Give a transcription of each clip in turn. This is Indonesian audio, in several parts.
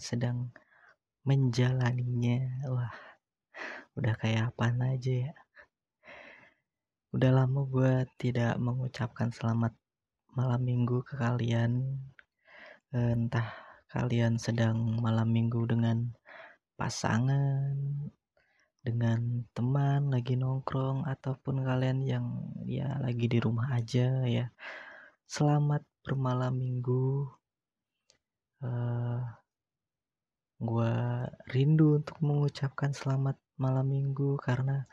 sedang menjalaninya. Wah, udah kayak apa aja ya. Udah lama gue tidak mengucapkan selamat malam minggu ke kalian. Entah kalian sedang malam minggu dengan pasangan, dengan teman lagi nongkrong ataupun kalian yang ya lagi di rumah aja ya selamat bermalam minggu uh, gua rindu untuk mengucapkan selamat malam minggu karena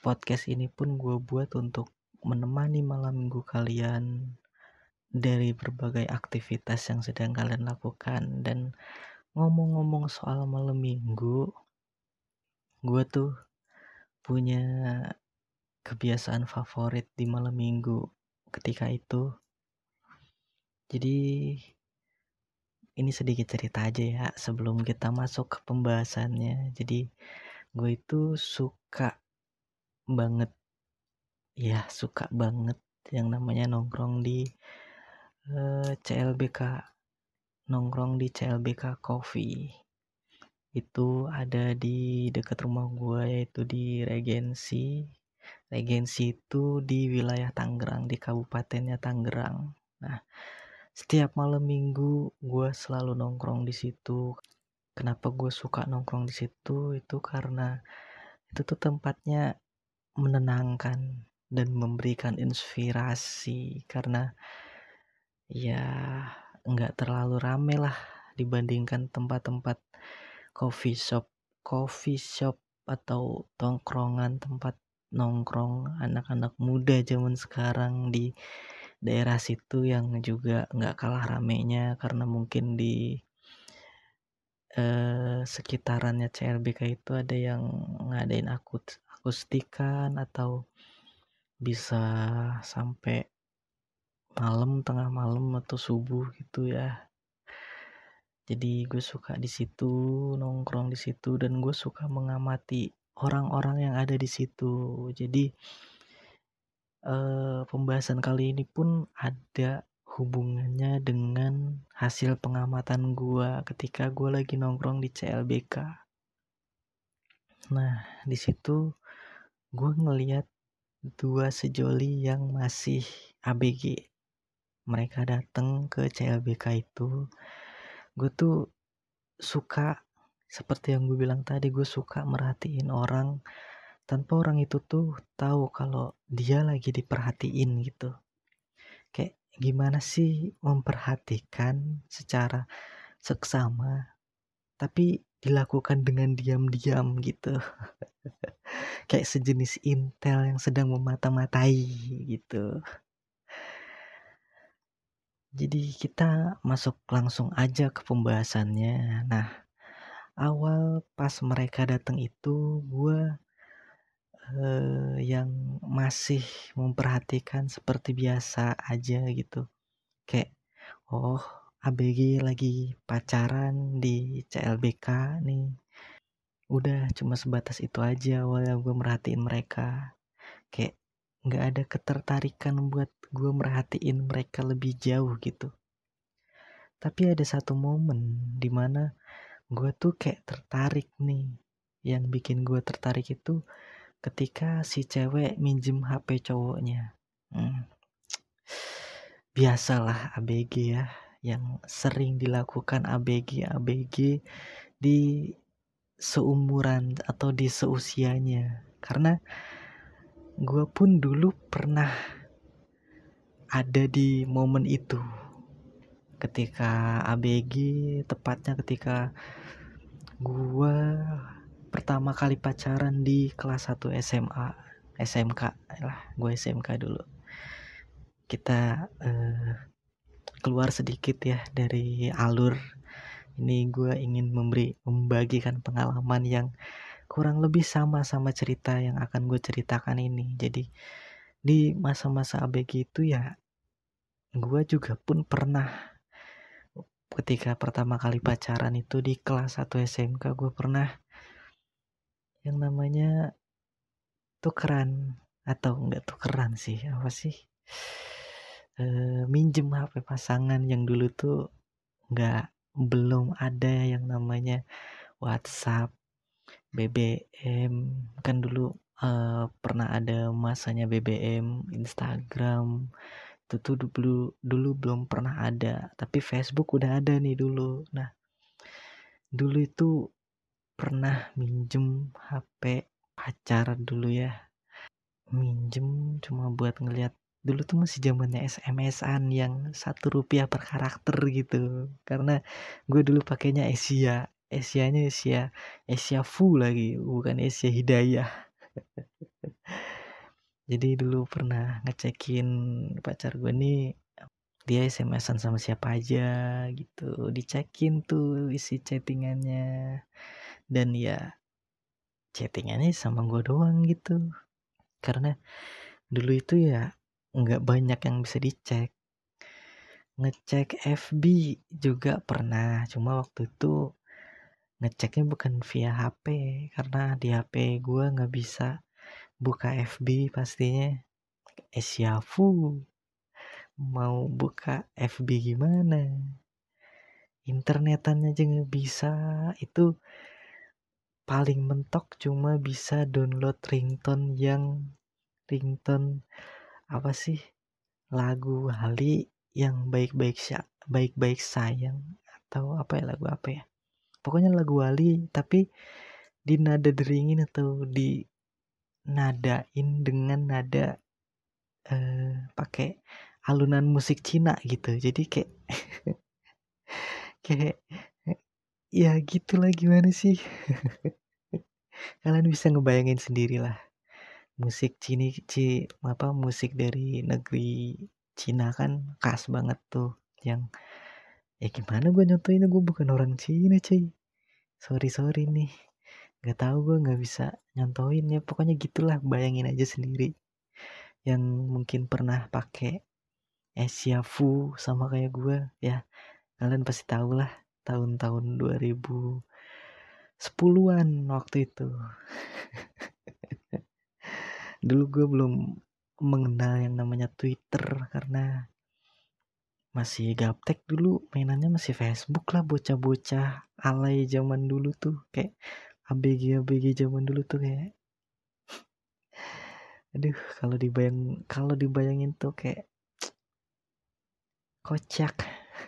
podcast ini pun gue buat untuk menemani malam minggu kalian dari berbagai aktivitas yang sedang kalian lakukan. Dan ngomong-ngomong soal malam minggu gue tuh punya kebiasaan favorit di malam minggu ketika itu. Jadi ini sedikit cerita aja ya sebelum kita masuk ke pembahasannya. Jadi gue itu suka banget ya suka banget yang namanya nongkrong di uh, eh, CLBK nongkrong di CLBK Coffee. Itu ada di dekat rumah gue yaitu di Regensi. Regensi itu di wilayah Tangerang di kabupatennya Tangerang. Nah setiap malam minggu gue selalu nongkrong di situ. Kenapa gue suka nongkrong di situ? Itu karena itu tuh tempatnya menenangkan dan memberikan inspirasi. Karena ya nggak terlalu rame lah dibandingkan tempat-tempat coffee shop coffee shop atau tongkrongan tempat nongkrong anak-anak muda zaman sekarang di daerah situ yang juga nggak kalah ramenya karena mungkin di eh, sekitarannya CLBK itu ada yang ngadain akut akustikan atau bisa sampai malam tengah malam atau subuh gitu ya. Jadi gue suka di situ nongkrong di situ dan gue suka mengamati orang-orang yang ada di situ. Jadi eh, pembahasan kali ini pun ada hubungannya dengan hasil pengamatan gue ketika gue lagi nongkrong di CLBK nah di situ gue ngeliat dua sejoli yang masih ABG mereka datang ke CLBK itu. Gue tuh suka seperti yang gue bilang tadi gue suka merhatiin orang tanpa orang itu tuh tahu kalau dia lagi diperhatiin gitu. Kayak gimana sih memperhatikan secara seksama tapi dilakukan dengan diam-diam gitu? Kayak sejenis intel yang sedang memata-matai gitu. Jadi kita masuk langsung aja ke pembahasannya. Nah, awal pas mereka datang itu gue eh, yang masih memperhatikan seperti biasa aja gitu. Kayak oh ABG lagi pacaran di CLBK nih. Udah cuma sebatas itu aja awalnya gue merhatiin mereka. Kayak nggak ada ketertarikan buat gue merhatiin mereka lebih jauh gitu tapi ada satu momen di mana gue tuh kayak tertarik nih yang bikin gue tertarik itu ketika si cewek minjem HP cowoknya. Hmm. biasalah ABG ya yang sering dilakukan ABG ABG di seumuran atau di seusianya. Karena gue pun dulu pernah ada di momen itu. Ketika ABG tepatnya ketika gue pertama kali pacaran di kelas 1 SMA SMK lah gue SMK dulu. Kita uh, keluar sedikit ya dari alur. Ini gue ingin memberi membagikan pengalaman yang kurang lebih sama sama cerita yang akan gue ceritakan ini. Jadi di masa-masa ABG itu ya gue juga pun pernah ketika pertama kali pacaran itu di kelas 1 SMK gue pernah yang namanya tukeran atau enggak tukeran sih apa sih? E, minjem HP pasangan yang dulu tuh enggak belum ada yang namanya WhatsApp BBM kan dulu uh, pernah ada masanya BBM Instagram. Itu tuh dulu dulu belum pernah ada tapi Facebook udah ada nih dulu. Nah dulu itu pernah minjem HP pacar dulu ya. Minjem cuma buat ngeliat dulu tuh masih zamannya SMS-an yang satu rupiah per karakter gitu. Karena gue dulu pakainya Asia Asia-nya Asia Asia full lagi bukan Asia Hidayah. Jadi dulu pernah ngecekin pacar gue nih dia SMS-an sama siapa aja gitu dicekin tuh isi chattingannya dan ya chattingannya sama gue doang gitu. Karena dulu itu ya nggak banyak yang bisa dicek. Ngecek FB juga pernah cuma waktu itu ngeceknya bukan via HP karena di HP gue nggak bisa buka FB pastinya. Esiafu mau buka FB gimana? Internetannya aja nggak bisa. Itu paling mentok cuma bisa download ringtone yang ringtone apa sih? Lagu Hali yang baik-baik baik-baik sayang atau apa ya lagu apa ya? Pokoknya lagu Wali tapi di nada deringin atau di nadain dengan nada eh, pakai alunan musik Cina gitu. Jadi kayak kayak ya gitulah gimana sih kalian bisa ngebayangin sendiri lah musik Cini Ci apa musik dari negeri Cina kan khas banget tuh yang ya gimana gue nyontoin gue bukan orang Cina cuy. Sorry sorry nih. Nggak tahu gue nggak bisa nyontoin ya pokoknya gitulah bayangin aja sendiri. Yang mungkin pernah pakai Asia Fu sama kayak gue ya. Kalian pasti tahu lah tahun-tahun 2000 sepuluhan waktu itu. Dulu gue belum mengenal yang namanya Twitter karena masih gaptek dulu mainannya masih Facebook lah bocah-bocah alay zaman dulu tuh kayak ABG ABG zaman dulu tuh kayak aduh kalau dibayang kalau dibayangin tuh kayak kocak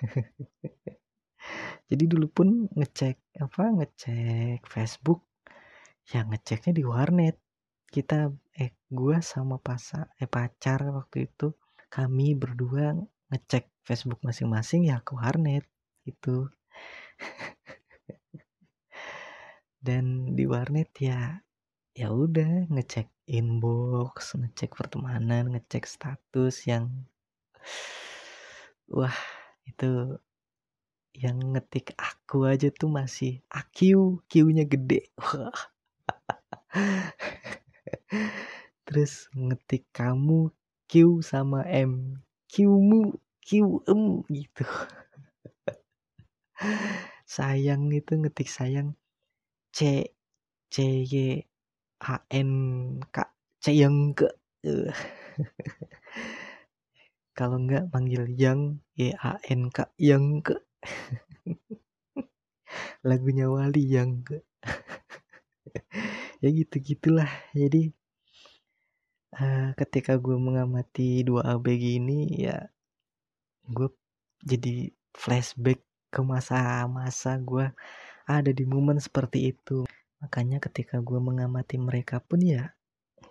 jadi dulu pun ngecek apa ngecek Facebook ya ngeceknya di warnet. Kita eh gua sama pasa eh pacar waktu itu kami berdua ngecek Facebook masing-masing ya ke warnet itu dan di warnet ya ya udah ngecek inbox ngecek pertemanan ngecek status yang wah itu yang ngetik aku aja tuh masih AQ Q-nya gede. Terus ngetik kamu Q sama M Q-mu Q-em gitu. Sayang itu ngetik sayang C C Y A N K C yang ke kalau enggak manggil yang Y A N K yang ke lagunya Wali yang ya gitu gitulah jadi uh, ketika gue mengamati dua ABG ini ya gue jadi flashback ke masa-masa gue ada di momen seperti itu. Makanya ketika gue mengamati mereka pun ya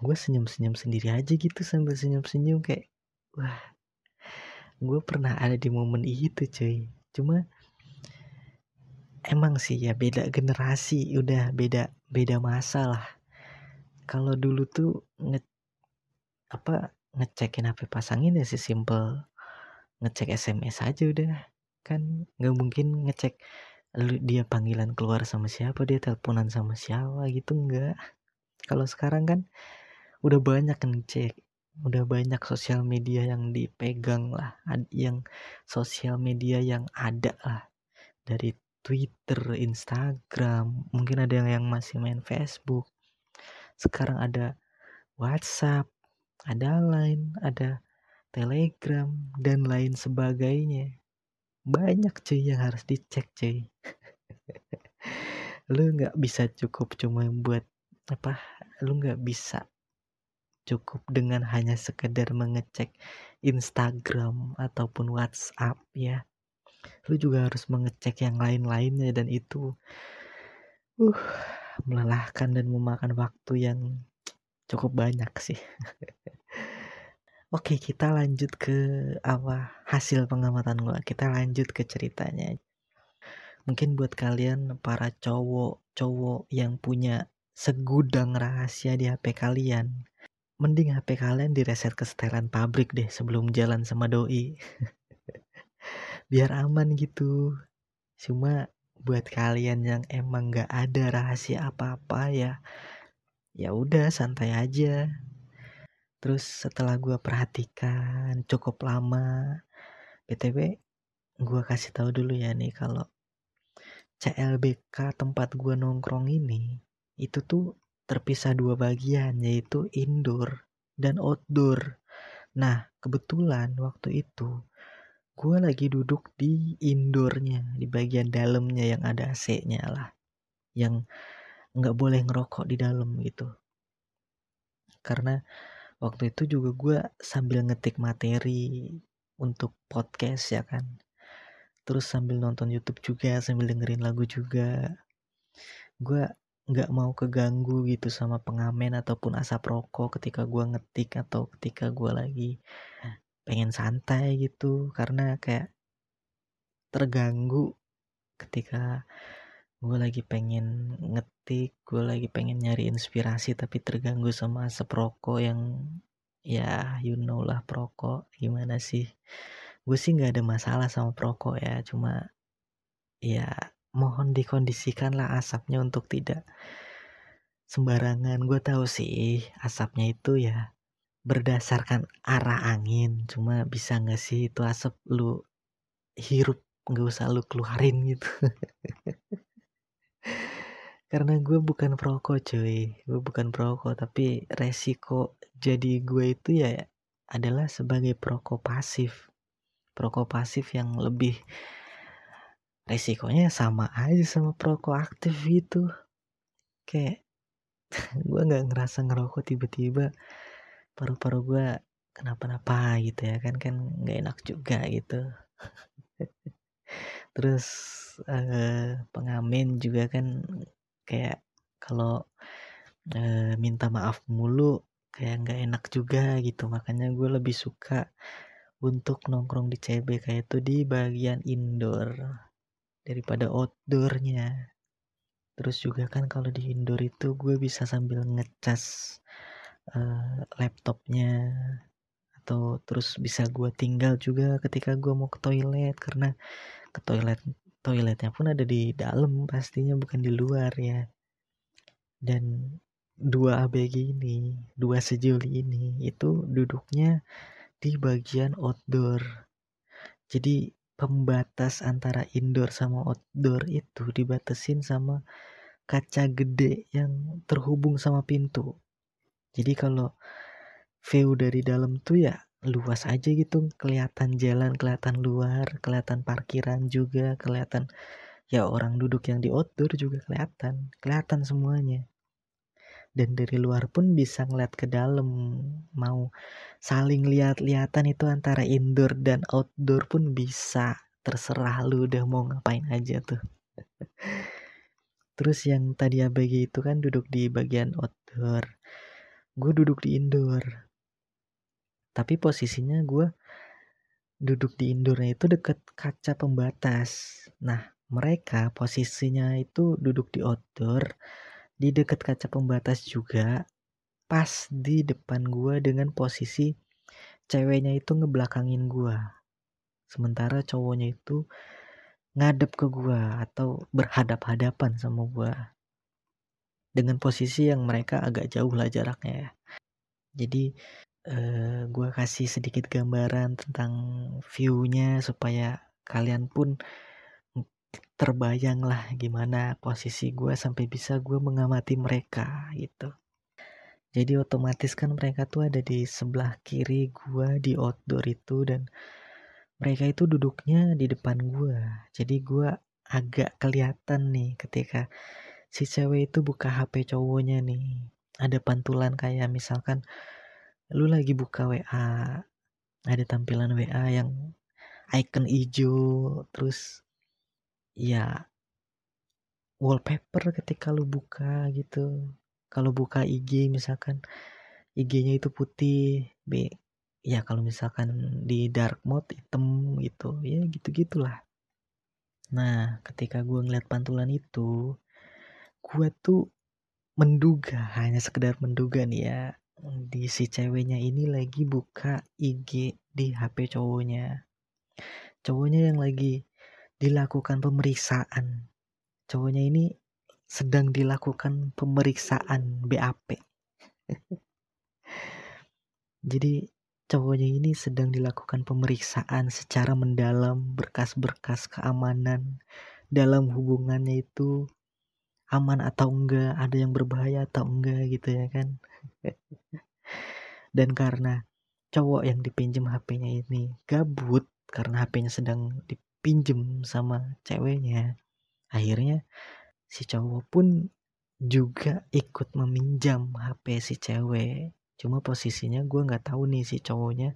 gue senyum-senyum sendiri aja gitu sambil senyum-senyum kayak wah gue pernah ada di momen itu cuy cuma emang sih ya beda generasi udah beda beda masa lah. Kalau dulu tuh nge apa ngecekin HP pasangin ya sih simple ngecek SMS aja udah. Kan nggak mungkin ngecek lu dia panggilan keluar sama siapa dia teleponan sama siapa gitu enggak kalau sekarang kan udah banyak ngecek udah banyak sosial media yang dipegang lah yang sosial media yang ada lah dari Twitter, Instagram, mungkin ada yang, yang masih main Facebook. Sekarang ada WhatsApp, ada Line, ada Telegram, dan lain sebagainya. Banyak cuy yang harus dicek cuy. lu nggak bisa cukup cuma buat apa? Lu nggak bisa cukup dengan hanya sekedar mengecek Instagram ataupun WhatsApp ya. Lu juga harus mengecek yang lain-lainnya dan itu uh melelahkan dan memakan waktu yang cukup banyak sih. Oke, kita lanjut ke apa hasil pengamatan gua. Kita lanjut ke ceritanya. Mungkin buat kalian para cowok-cowok yang punya segudang rahasia di HP kalian, mending HP kalian direset ke setelan pabrik deh sebelum jalan sama doi. Biar aman gitu. Cuma buat kalian yang emang gak ada rahasia apa-apa ya ya udah santai aja terus setelah gue perhatikan cukup lama btw gue kasih tahu dulu ya nih kalau CLBK tempat gue nongkrong ini itu tuh terpisah dua bagian yaitu indoor dan outdoor. Nah kebetulan waktu itu gue lagi duduk di indoornya di bagian dalamnya yang ada AC-nya lah yang nggak boleh ngerokok di dalam gitu. Karena waktu itu juga gue sambil ngetik materi untuk podcast ya kan. Terus sambil nonton YouTube juga sambil dengerin lagu juga. Gue nggak mau keganggu gitu sama pengamen ataupun asap rokok ketika gue ngetik atau ketika gue lagi pengen santai gitu. Karena kayak terganggu ketika gue lagi pengen ngetik gue lagi pengen nyari inspirasi tapi terganggu sama asap rokok yang ya you know lah perokok gimana sih. Gue sih nggak ada masalah sama perokok ya cuma ya mohon dikondisikan lah asapnya untuk tidak sembarangan. Gue tahu sih asapnya itu ya berdasarkan arah angin. Cuma bisa nggak sih itu asap lu hirup nggak usah lu keluarin gitu. Karena gue bukan perokok cuy. Gue bukan perokok tapi resiko jadi gue itu ya adalah sebagai perokok pasif. Perokok pasif yang lebih resikonya sama aja sama perokok aktif gitu. Kayak gue nggak ngerasa ngerokok tiba-tiba paru-paru gue kenapa-napa gitu ya kan kan nggak enak juga gitu. Terus eh, pengamen juga kan kayak kalau eh, minta maaf mulu kayak nggak enak juga gitu. Makanya gue lebih suka untuk nongkrong di CB kayak itu di bagian indoor daripada outdoornya. Terus juga kan kalau di indoor itu gue bisa sambil ngecas uh, laptopnya atau terus bisa gue tinggal juga ketika gue mau ke toilet karena ke toilet toiletnya pun ada di dalam pastinya bukan di luar ya. Dan dua ABG ini dua sejoli ini itu duduknya di bagian outdoor. Jadi pembatas antara indoor sama outdoor itu dibatasin sama kaca gede yang terhubung sama pintu. Jadi kalau view dari dalam tuh ya luas aja gitu kelihatan jalan kelihatan luar kelihatan parkiran juga kelihatan ya orang duduk yang di outdoor juga kelihatan kelihatan semuanya dan dari luar pun bisa ngeliat ke dalam. Mau saling lihat-lihatan itu antara indoor dan outdoor pun bisa. Terserah lu udah mau ngapain aja tuh. Terus yang tadi ABG itu kan duduk di bagian outdoor. Gue duduk di indoor. Tapi posisinya gue duduk di indoornya itu deket kaca pembatas. Nah mereka posisinya itu duduk di outdoor di deket kaca pembatas juga pas di depan gue dengan posisi ceweknya itu ngebelakangin gue sementara cowoknya itu ngadep ke gue atau berhadap-hadapan sama gue dengan posisi yang mereka agak jauh lah jaraknya ya. Jadi eh, gue kasih sedikit gambaran tentang view-nya supaya kalian pun terbayang lah gimana posisi gue sampai bisa gue mengamati mereka gitu. jadi otomatis kan mereka tuh ada di sebelah kiri gua di outdoor itu dan mereka itu duduknya di depan gua. Jadi gua agak kelihatan nih ketika si cewek itu buka HP cowoknya nih. Ada pantulan kayak misalkan lu lagi buka WA ada tampilan WA yang icon hijau terus ya wallpaper ketika lu buka gitu. Kalau buka IG misalkan IG-nya itu putih B ya kalau misalkan di dark mode hitam gitu ya gitu gitulah nah ketika gue ngeliat pantulan itu gue tuh menduga hanya sekedar menduga nih ya di si ceweknya ini lagi buka IG di HP cowoknya. Cowoknya yang lagi dilakukan pemeriksaan cowoknya ini sedang dilakukan pemeriksaan BAP. Jadi cowoknya ini sedang dilakukan pemeriksaan secara mendalam berkas-berkas keamanan dalam hubungannya itu aman atau enggak, ada yang berbahaya atau enggak gitu ya kan. Dan karena cowok yang dipinjam HP-nya ini gabut karena HP-nya sedang dipinjam sama ceweknya, akhirnya si cowok pun juga ikut meminjam HP si cewek. Cuma posisinya gue nggak tahu nih si cowoknya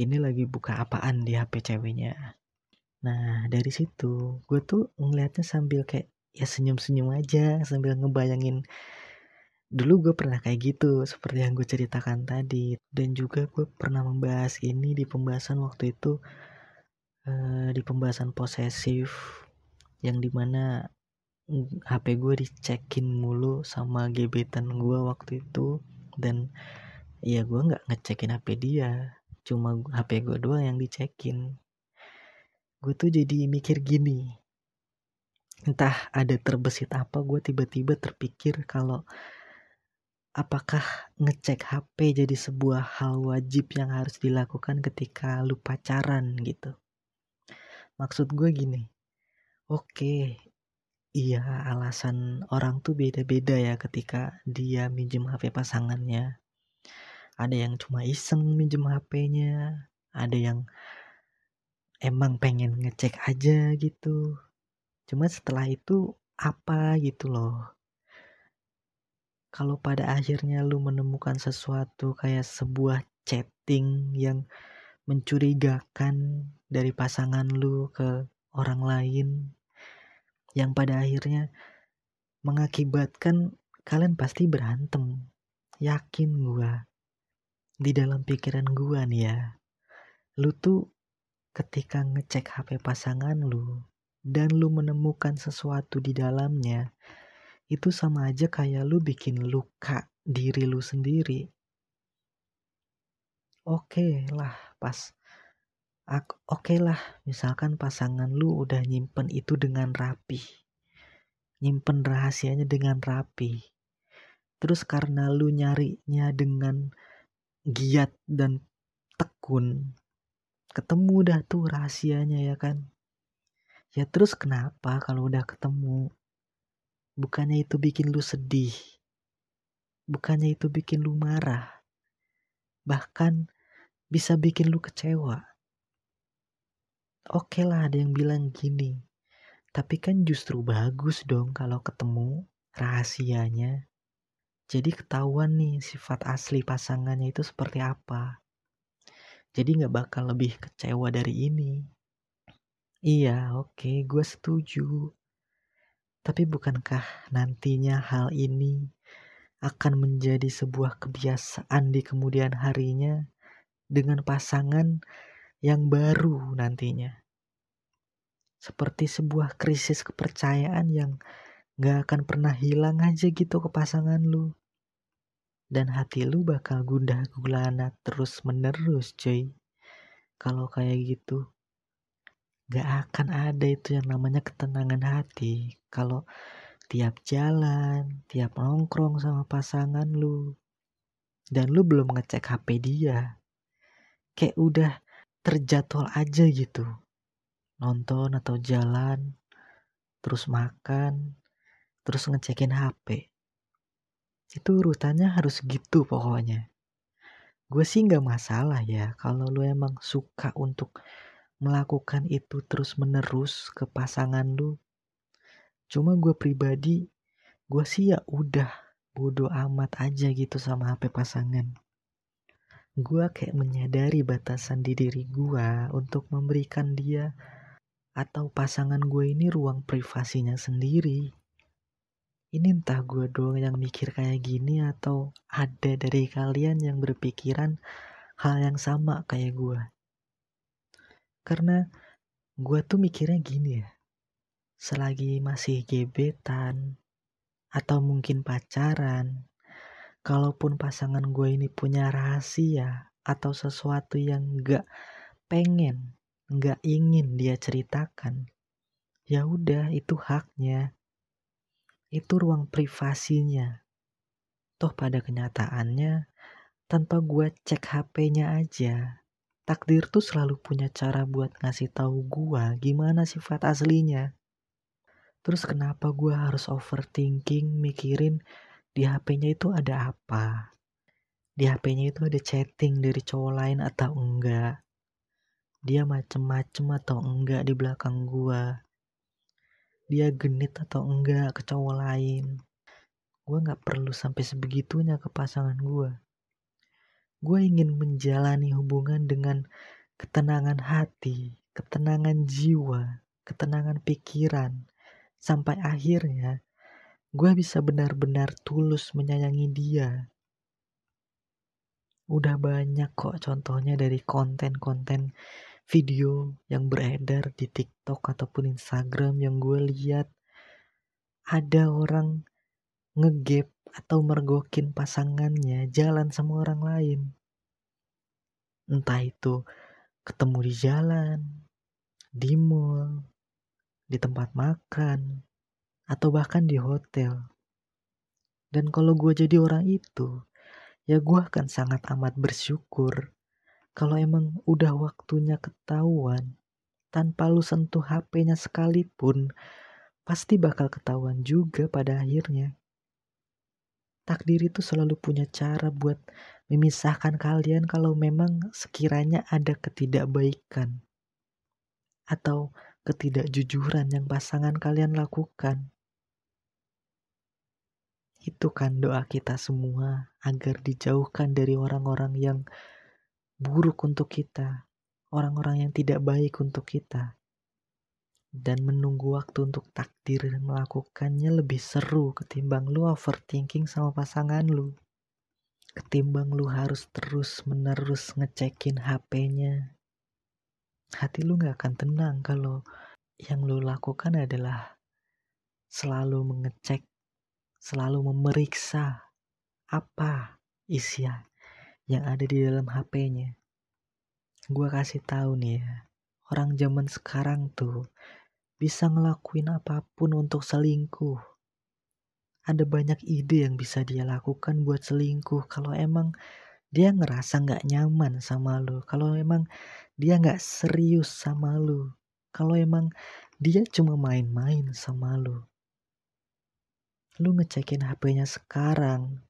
ini lagi buka apaan di HP ceweknya. Nah dari situ gue tuh ngeliatnya sambil kayak ya senyum-senyum aja sambil ngebayangin. Dulu gue pernah kayak gitu seperti yang gue ceritakan tadi. Dan juga gue pernah membahas ini di pembahasan waktu itu uh, di pembahasan posesif yang di mana HP gue dicekin mulu sama gebetan gue waktu itu dan ya gue nggak ngecekin HP dia cuma HP gue doang yang dicekin. Gue tuh jadi mikir gini entah ada terbesit apa gue tiba-tiba terpikir kalau apakah ngecek HP jadi sebuah hal wajib yang harus dilakukan ketika lu pacaran gitu maksud gue gini oke Iya, alasan orang tuh beda-beda ya ketika dia minjem HP pasangannya. Ada yang cuma iseng minjem HP-nya, ada yang emang pengen ngecek aja gitu. Cuma setelah itu apa gitu loh. Kalau pada akhirnya lu menemukan sesuatu kayak sebuah chatting yang mencurigakan dari pasangan lu ke orang lain yang pada akhirnya mengakibatkan kalian pasti berantem. Yakin gua. Di dalam pikiran gua nih ya. Lu tuh ketika ngecek HP pasangan lu dan lu menemukan sesuatu di dalamnya, itu sama aja kayak lu bikin luka diri lu sendiri. Oke okay lah, pas oke okay lah misalkan pasangan lu udah nyimpen itu dengan rapi. Nyimpen rahasianya dengan rapi. Terus karena lu nyarinya dengan giat dan tekun ketemu dah tuh rahasianya ya kan? Ya terus kenapa kalau udah ketemu? Bukannya itu bikin lu sedih? Bukannya itu bikin lu marah? Bahkan bisa bikin lu kecewa Oke lah ada yang bilang gini. Tapi kan justru bagus dong kalau ketemu rahasianya. Jadi ketahuan nih sifat asli pasangannya itu seperti apa. Jadi gak bakal lebih kecewa dari ini. Iya oke okay, gue setuju. Tapi bukankah nantinya hal ini akan menjadi sebuah kebiasaan di kemudian harinya dengan pasangan yang baru nantinya. Seperti sebuah krisis kepercayaan yang gak akan pernah hilang aja gitu ke pasangan lu. Dan hati lu bakal gundah gulana terus menerus cuy. Kalau kayak gitu. Gak akan ada itu yang namanya ketenangan hati. Kalau tiap jalan, tiap nongkrong sama pasangan lu. Dan lu belum ngecek HP dia. Kayak udah terjadwal aja gitu nonton atau jalan terus makan terus ngecekin HP Itu urutannya harus gitu pokoknya. Gue sih nggak masalah ya kalau lu emang suka untuk melakukan itu terus menerus ke pasangan lu. Cuma gue pribadi, gue sih ya udah bodo amat aja gitu sama HP pasangan. Gue kayak menyadari batasan di diri gue untuk memberikan dia atau pasangan gue ini ruang privasinya sendiri. Ini entah gue doang yang mikir kayak gini atau ada dari kalian yang berpikiran hal yang sama kayak gue. Karena gue tuh mikirnya gini ya. Selagi masih gebetan atau mungkin pacaran, kalaupun pasangan gue ini punya rahasia atau sesuatu yang gak pengen, gak ingin dia ceritakan, ya udah itu haknya. Itu ruang privasinya. Toh pada kenyataannya, tanpa gue cek HP-nya aja, takdir tuh selalu punya cara buat ngasih tahu gua gimana sifat aslinya. Terus kenapa gua harus overthinking mikirin di HP-nya itu ada apa? Di HP-nya itu ada chatting dari cowok lain atau enggak? Dia macem-macem atau enggak di belakang gua? Dia genit atau enggak ke cowok lain? Gua nggak perlu sampai sebegitunya ke pasangan gua gue ingin menjalani hubungan dengan ketenangan hati, ketenangan jiwa, ketenangan pikiran, sampai akhirnya gue bisa benar-benar tulus menyayangi dia. Udah banyak kok contohnya dari konten-konten video yang beredar di TikTok ataupun Instagram yang gue lihat ada orang ngegap atau mergokin pasangannya jalan sama orang lain. Entah itu ketemu di jalan, di mall, di tempat makan, atau bahkan di hotel. Dan kalau gue jadi orang itu, ya gue akan sangat amat bersyukur kalau emang udah waktunya ketahuan tanpa lu sentuh HP-nya sekalipun, pasti bakal ketahuan juga pada akhirnya takdir itu selalu punya cara buat memisahkan kalian kalau memang sekiranya ada ketidakbaikan atau ketidakjujuran yang pasangan kalian lakukan. Itu kan doa kita semua agar dijauhkan dari orang-orang yang buruk untuk kita, orang-orang yang tidak baik untuk kita dan menunggu waktu untuk takdir melakukannya lebih seru ketimbang lu overthinking sama pasangan lu. Ketimbang lu harus terus menerus ngecekin HP-nya. Hati lu gak akan tenang kalau yang lu lakukan adalah selalu mengecek, selalu memeriksa apa isi yang ada di dalam HP-nya. Gua kasih tahu nih ya, orang zaman sekarang tuh bisa ngelakuin apa pun untuk selingkuh. Ada banyak ide yang bisa dia lakukan buat selingkuh kalau emang dia ngerasa nggak nyaman sama lu. Kalau emang dia nggak serius sama lu. Kalau emang dia cuma main-main sama lu. Lu ngecekin HP-nya sekarang.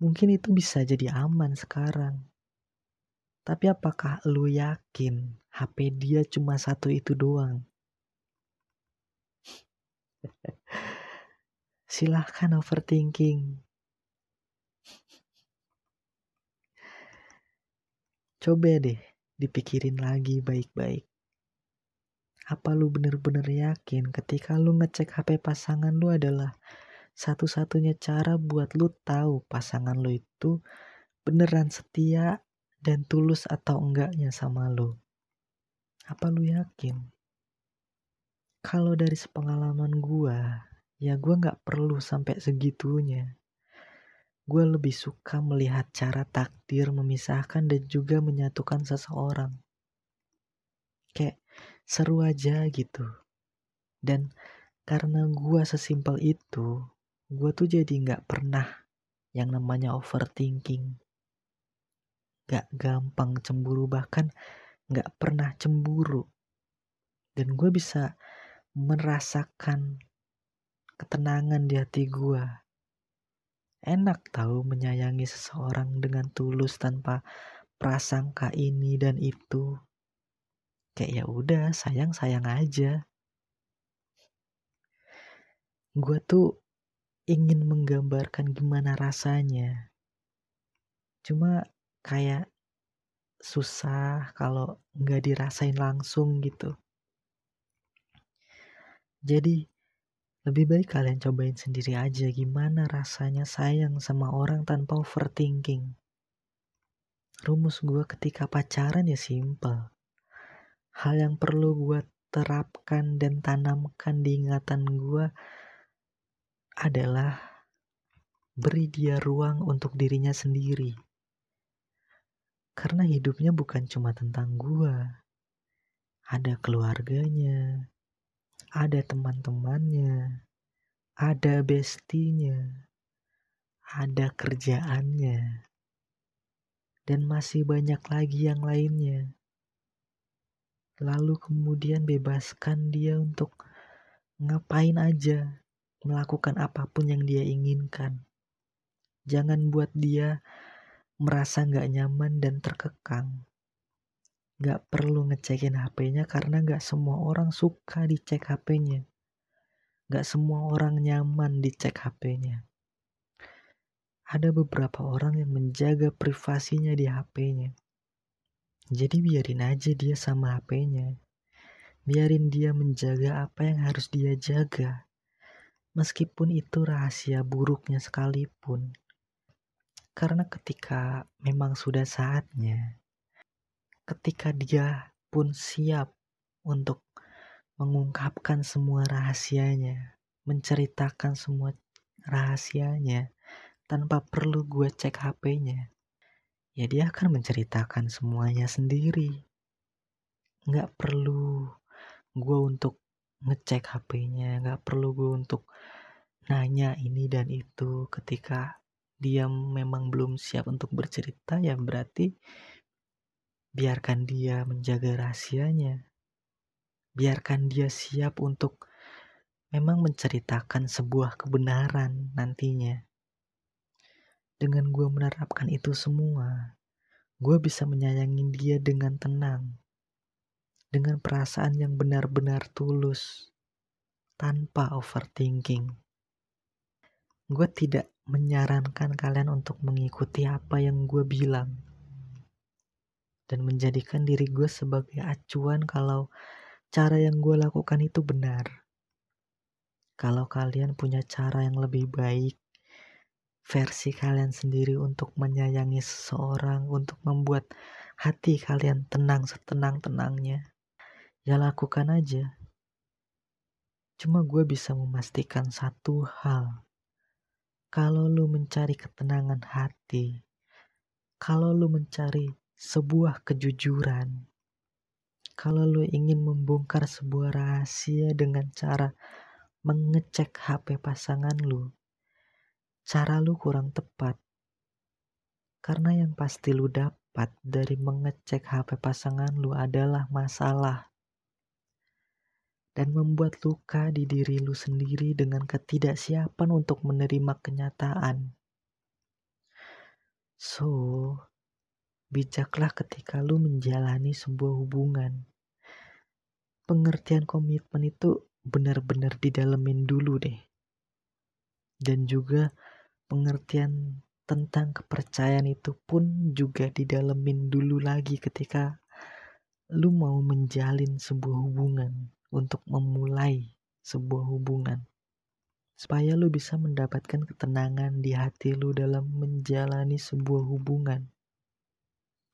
Mungkin itu bisa jadi aman sekarang. Tapi apakah lu yakin HP dia cuma satu itu doang? Silahkan overthinking. Coba deh dipikirin lagi baik-baik. Apa lu bener-bener yakin ketika lu ngecek HP pasangan lu adalah satu-satunya cara buat lu tahu pasangan lu itu beneran setia dan tulus atau enggaknya sama lu? Apa lu yakin? Kalau dari sepengalaman gua, ya gua nggak perlu sampai segitunya. Gua lebih suka melihat cara takdir memisahkan dan juga menyatukan seseorang. Kayak seru aja gitu. Dan karena gua sesimpel itu, gua tuh jadi nggak pernah yang namanya overthinking. Gak gampang cemburu bahkan gak pernah cemburu. Dan gue bisa merasakan ketenangan di hati gue Enak tahu menyayangi seseorang dengan tulus tanpa prasangka ini dan itu. Kayak ya udah, sayang-sayang aja. Gue tuh ingin menggambarkan gimana rasanya. Cuma kayak susah kalau nggak dirasain langsung gitu. Jadi lebih baik kalian cobain sendiri aja gimana rasanya sayang sama orang tanpa overthinking. Rumus gue ketika pacaran ya simple. Hal yang perlu gue terapkan dan tanamkan di ingatan gue adalah beri dia ruang untuk dirinya sendiri. Karena hidupnya bukan cuma tentang gue. Ada keluarganya, ada teman-temannya, ada bestinya, ada kerjaannya, dan masih banyak lagi yang lainnya. Lalu kemudian bebaskan dia untuk ngapain aja, melakukan apa pun yang dia inginkan. Jangan buat dia merasa nggak nyaman dan terkekang gak perlu ngecekin HP-nya karena gak semua orang suka dicek HP-nya. Gak semua orang nyaman dicek HP-nya. Ada beberapa orang yang menjaga privasinya di HP-nya. Jadi biarin aja dia sama HP-nya. Biarin dia menjaga apa yang harus dia jaga. Meskipun itu rahasia buruknya sekalipun. Karena ketika memang sudah saatnya, ketika dia pun siap untuk mengungkapkan semua rahasianya, menceritakan semua rahasianya tanpa perlu gue cek HP-nya, ya dia akan menceritakan semuanya sendiri. Nggak perlu gue untuk ngecek HP-nya, nggak perlu gue untuk nanya ini dan itu ketika dia memang belum siap untuk bercerita ya berarti Biarkan dia menjaga rahasianya. Biarkan dia siap untuk memang menceritakan sebuah kebenaran nantinya. Dengan gue menerapkan itu semua, gue bisa menyayangi dia dengan tenang, dengan perasaan yang benar-benar tulus, tanpa overthinking. Gue tidak menyarankan kalian untuk mengikuti apa yang gue bilang dan menjadikan diri gue sebagai acuan kalau cara yang gue lakukan itu benar. Kalau kalian punya cara yang lebih baik, versi kalian sendiri untuk menyayangi seseorang, untuk membuat hati kalian tenang setenang-tenangnya, ya lakukan aja. Cuma gue bisa memastikan satu hal. Kalau lu mencari ketenangan hati, kalau lu mencari sebuah kejujuran. Kalau lu ingin membongkar sebuah rahasia dengan cara mengecek HP pasangan lu, cara lu kurang tepat. Karena yang pasti lu dapat dari mengecek HP pasangan lu adalah masalah dan membuat luka di diri lu sendiri dengan ketidaksiapan untuk menerima kenyataan. So, bijaklah ketika lu menjalani sebuah hubungan. Pengertian komitmen itu benar-benar didalemin dulu deh. Dan juga pengertian tentang kepercayaan itu pun juga didalemin dulu lagi ketika lu mau menjalin sebuah hubungan untuk memulai sebuah hubungan supaya lu bisa mendapatkan ketenangan di hati lu dalam menjalani sebuah hubungan.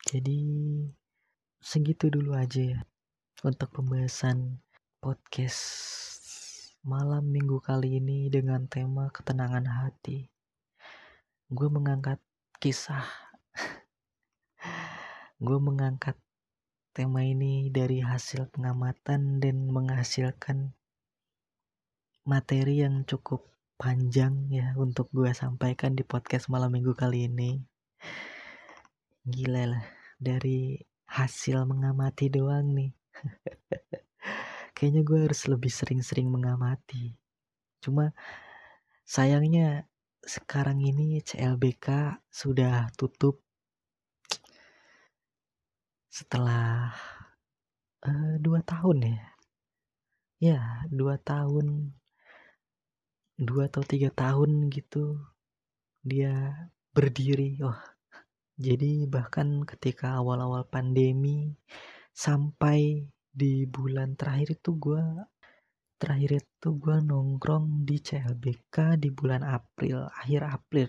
Jadi segitu dulu aja ya untuk pembahasan podcast malam minggu kali ini dengan tema ketenangan hati. Gue mengangkat kisah, gue mengangkat tema ini dari hasil pengamatan dan menghasilkan materi yang cukup panjang ya untuk gue sampaikan di podcast malam minggu kali ini. Gila lah dari hasil mengamati doang nih. Kayaknya gue harus lebih sering-sering mengamati. Cuma sayangnya sekarang ini CLBK sudah tutup setelah uh, dua tahun ya? Ya dua tahun dua atau tiga tahun gitu dia berdiri. Oh jadi bahkan ketika awal-awal pandemi sampai di bulan terakhir itu gue terakhir itu gue nongkrong di CLBK di bulan April akhir April.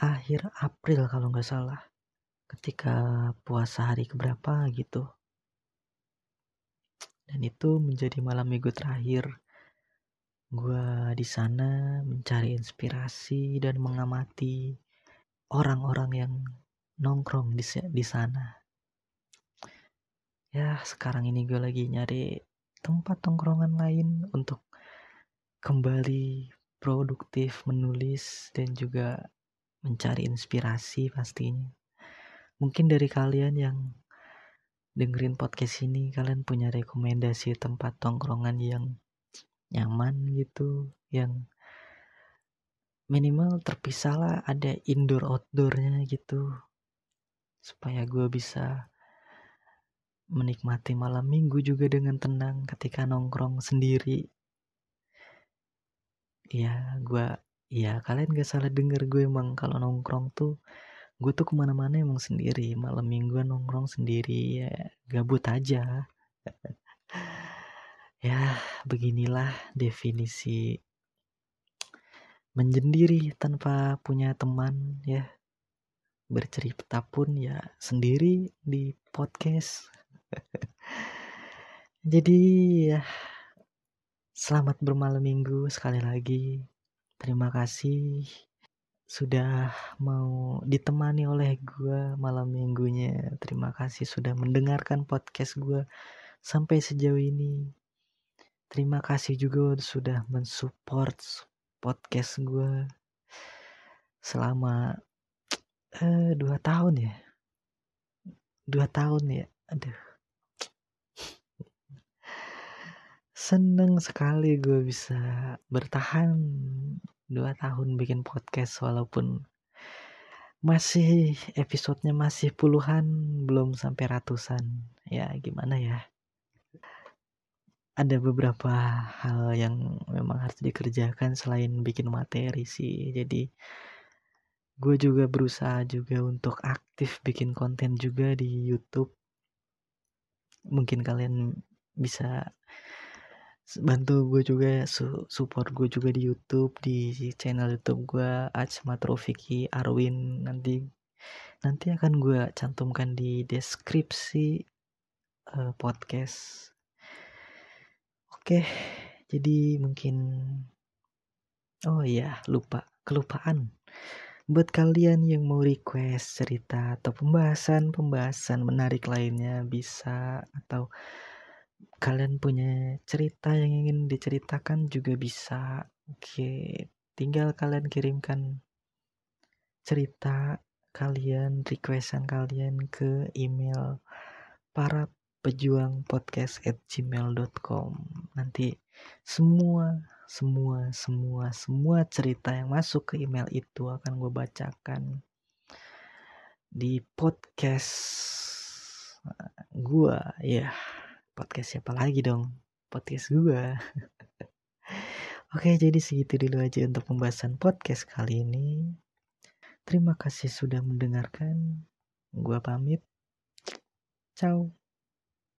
Akhir April kalau nggak salah ketika puasa hari keberapa gitu. Dan itu menjadi malam minggu terakhir gue di sana mencari inspirasi dan mengamati orang-orang yang nongkrong di di sana. Ya sekarang ini gue lagi nyari tempat tongkrongan lain untuk kembali produktif menulis dan juga mencari inspirasi pastinya mungkin dari kalian yang dengerin podcast ini kalian punya rekomendasi tempat tongkrongan yang nyaman gitu yang minimal terpisah lah ada indoor outdoornya gitu supaya gue bisa menikmati malam minggu juga dengan tenang ketika nongkrong sendiri. Ya, gue, ya kalian gak salah denger gue emang kalau nongkrong tuh, gue tuh ke mana-mana emang sendiri. Malam minggu nongkrong sendiri, ya gabut aja. ya, beginilah definisi menjendiri tanpa punya teman ya bercerita pun ya sendiri di podcast Jadi ya selamat bermalam minggu sekali lagi. Terima kasih sudah mau ditemani oleh gue malam minggunya. Terima kasih sudah mendengarkan podcast gue sampai sejauh ini. Terima kasih juga sudah mensupport podcast gue selama eh, dua tahun ya. Dua tahun ya. Aduh seneng sekali gue bisa bertahan dua tahun bikin podcast walaupun masih episodenya masih puluhan belum sampai ratusan. Ya gimana ya? Ada beberapa hal yang memang harus dikerjakan selain bikin materi sih. Jadi gue juga berusaha juga untuk aktif bikin konten juga di YouTube. Mungkin kalian bisa bantu gue juga su support gue juga di YouTube di channel YouTube gue Ajmat Rofiki Arwin. Nanti nanti akan gue cantumkan di deskripsi uh, podcast. Oke jadi mungkin oh iya lupa kelupaan. Buat kalian yang mau request cerita atau pembahasan pembahasan menarik lainnya bisa atau kalian punya cerita yang ingin diceritakan juga bisa. Oke, tinggal kalian kirimkan cerita kalian, requestan kalian ke email para pejuang podcast at gmail.com nanti semua semua semua semua cerita yang masuk ke email itu akan gue bacakan di podcast gue ya podcast siapa lagi dong? Podcast gue oke jadi segitu dulu aja untuk pembahasan podcast kali ini. Terima kasih sudah mendengarkan. Gue pamit. Ciao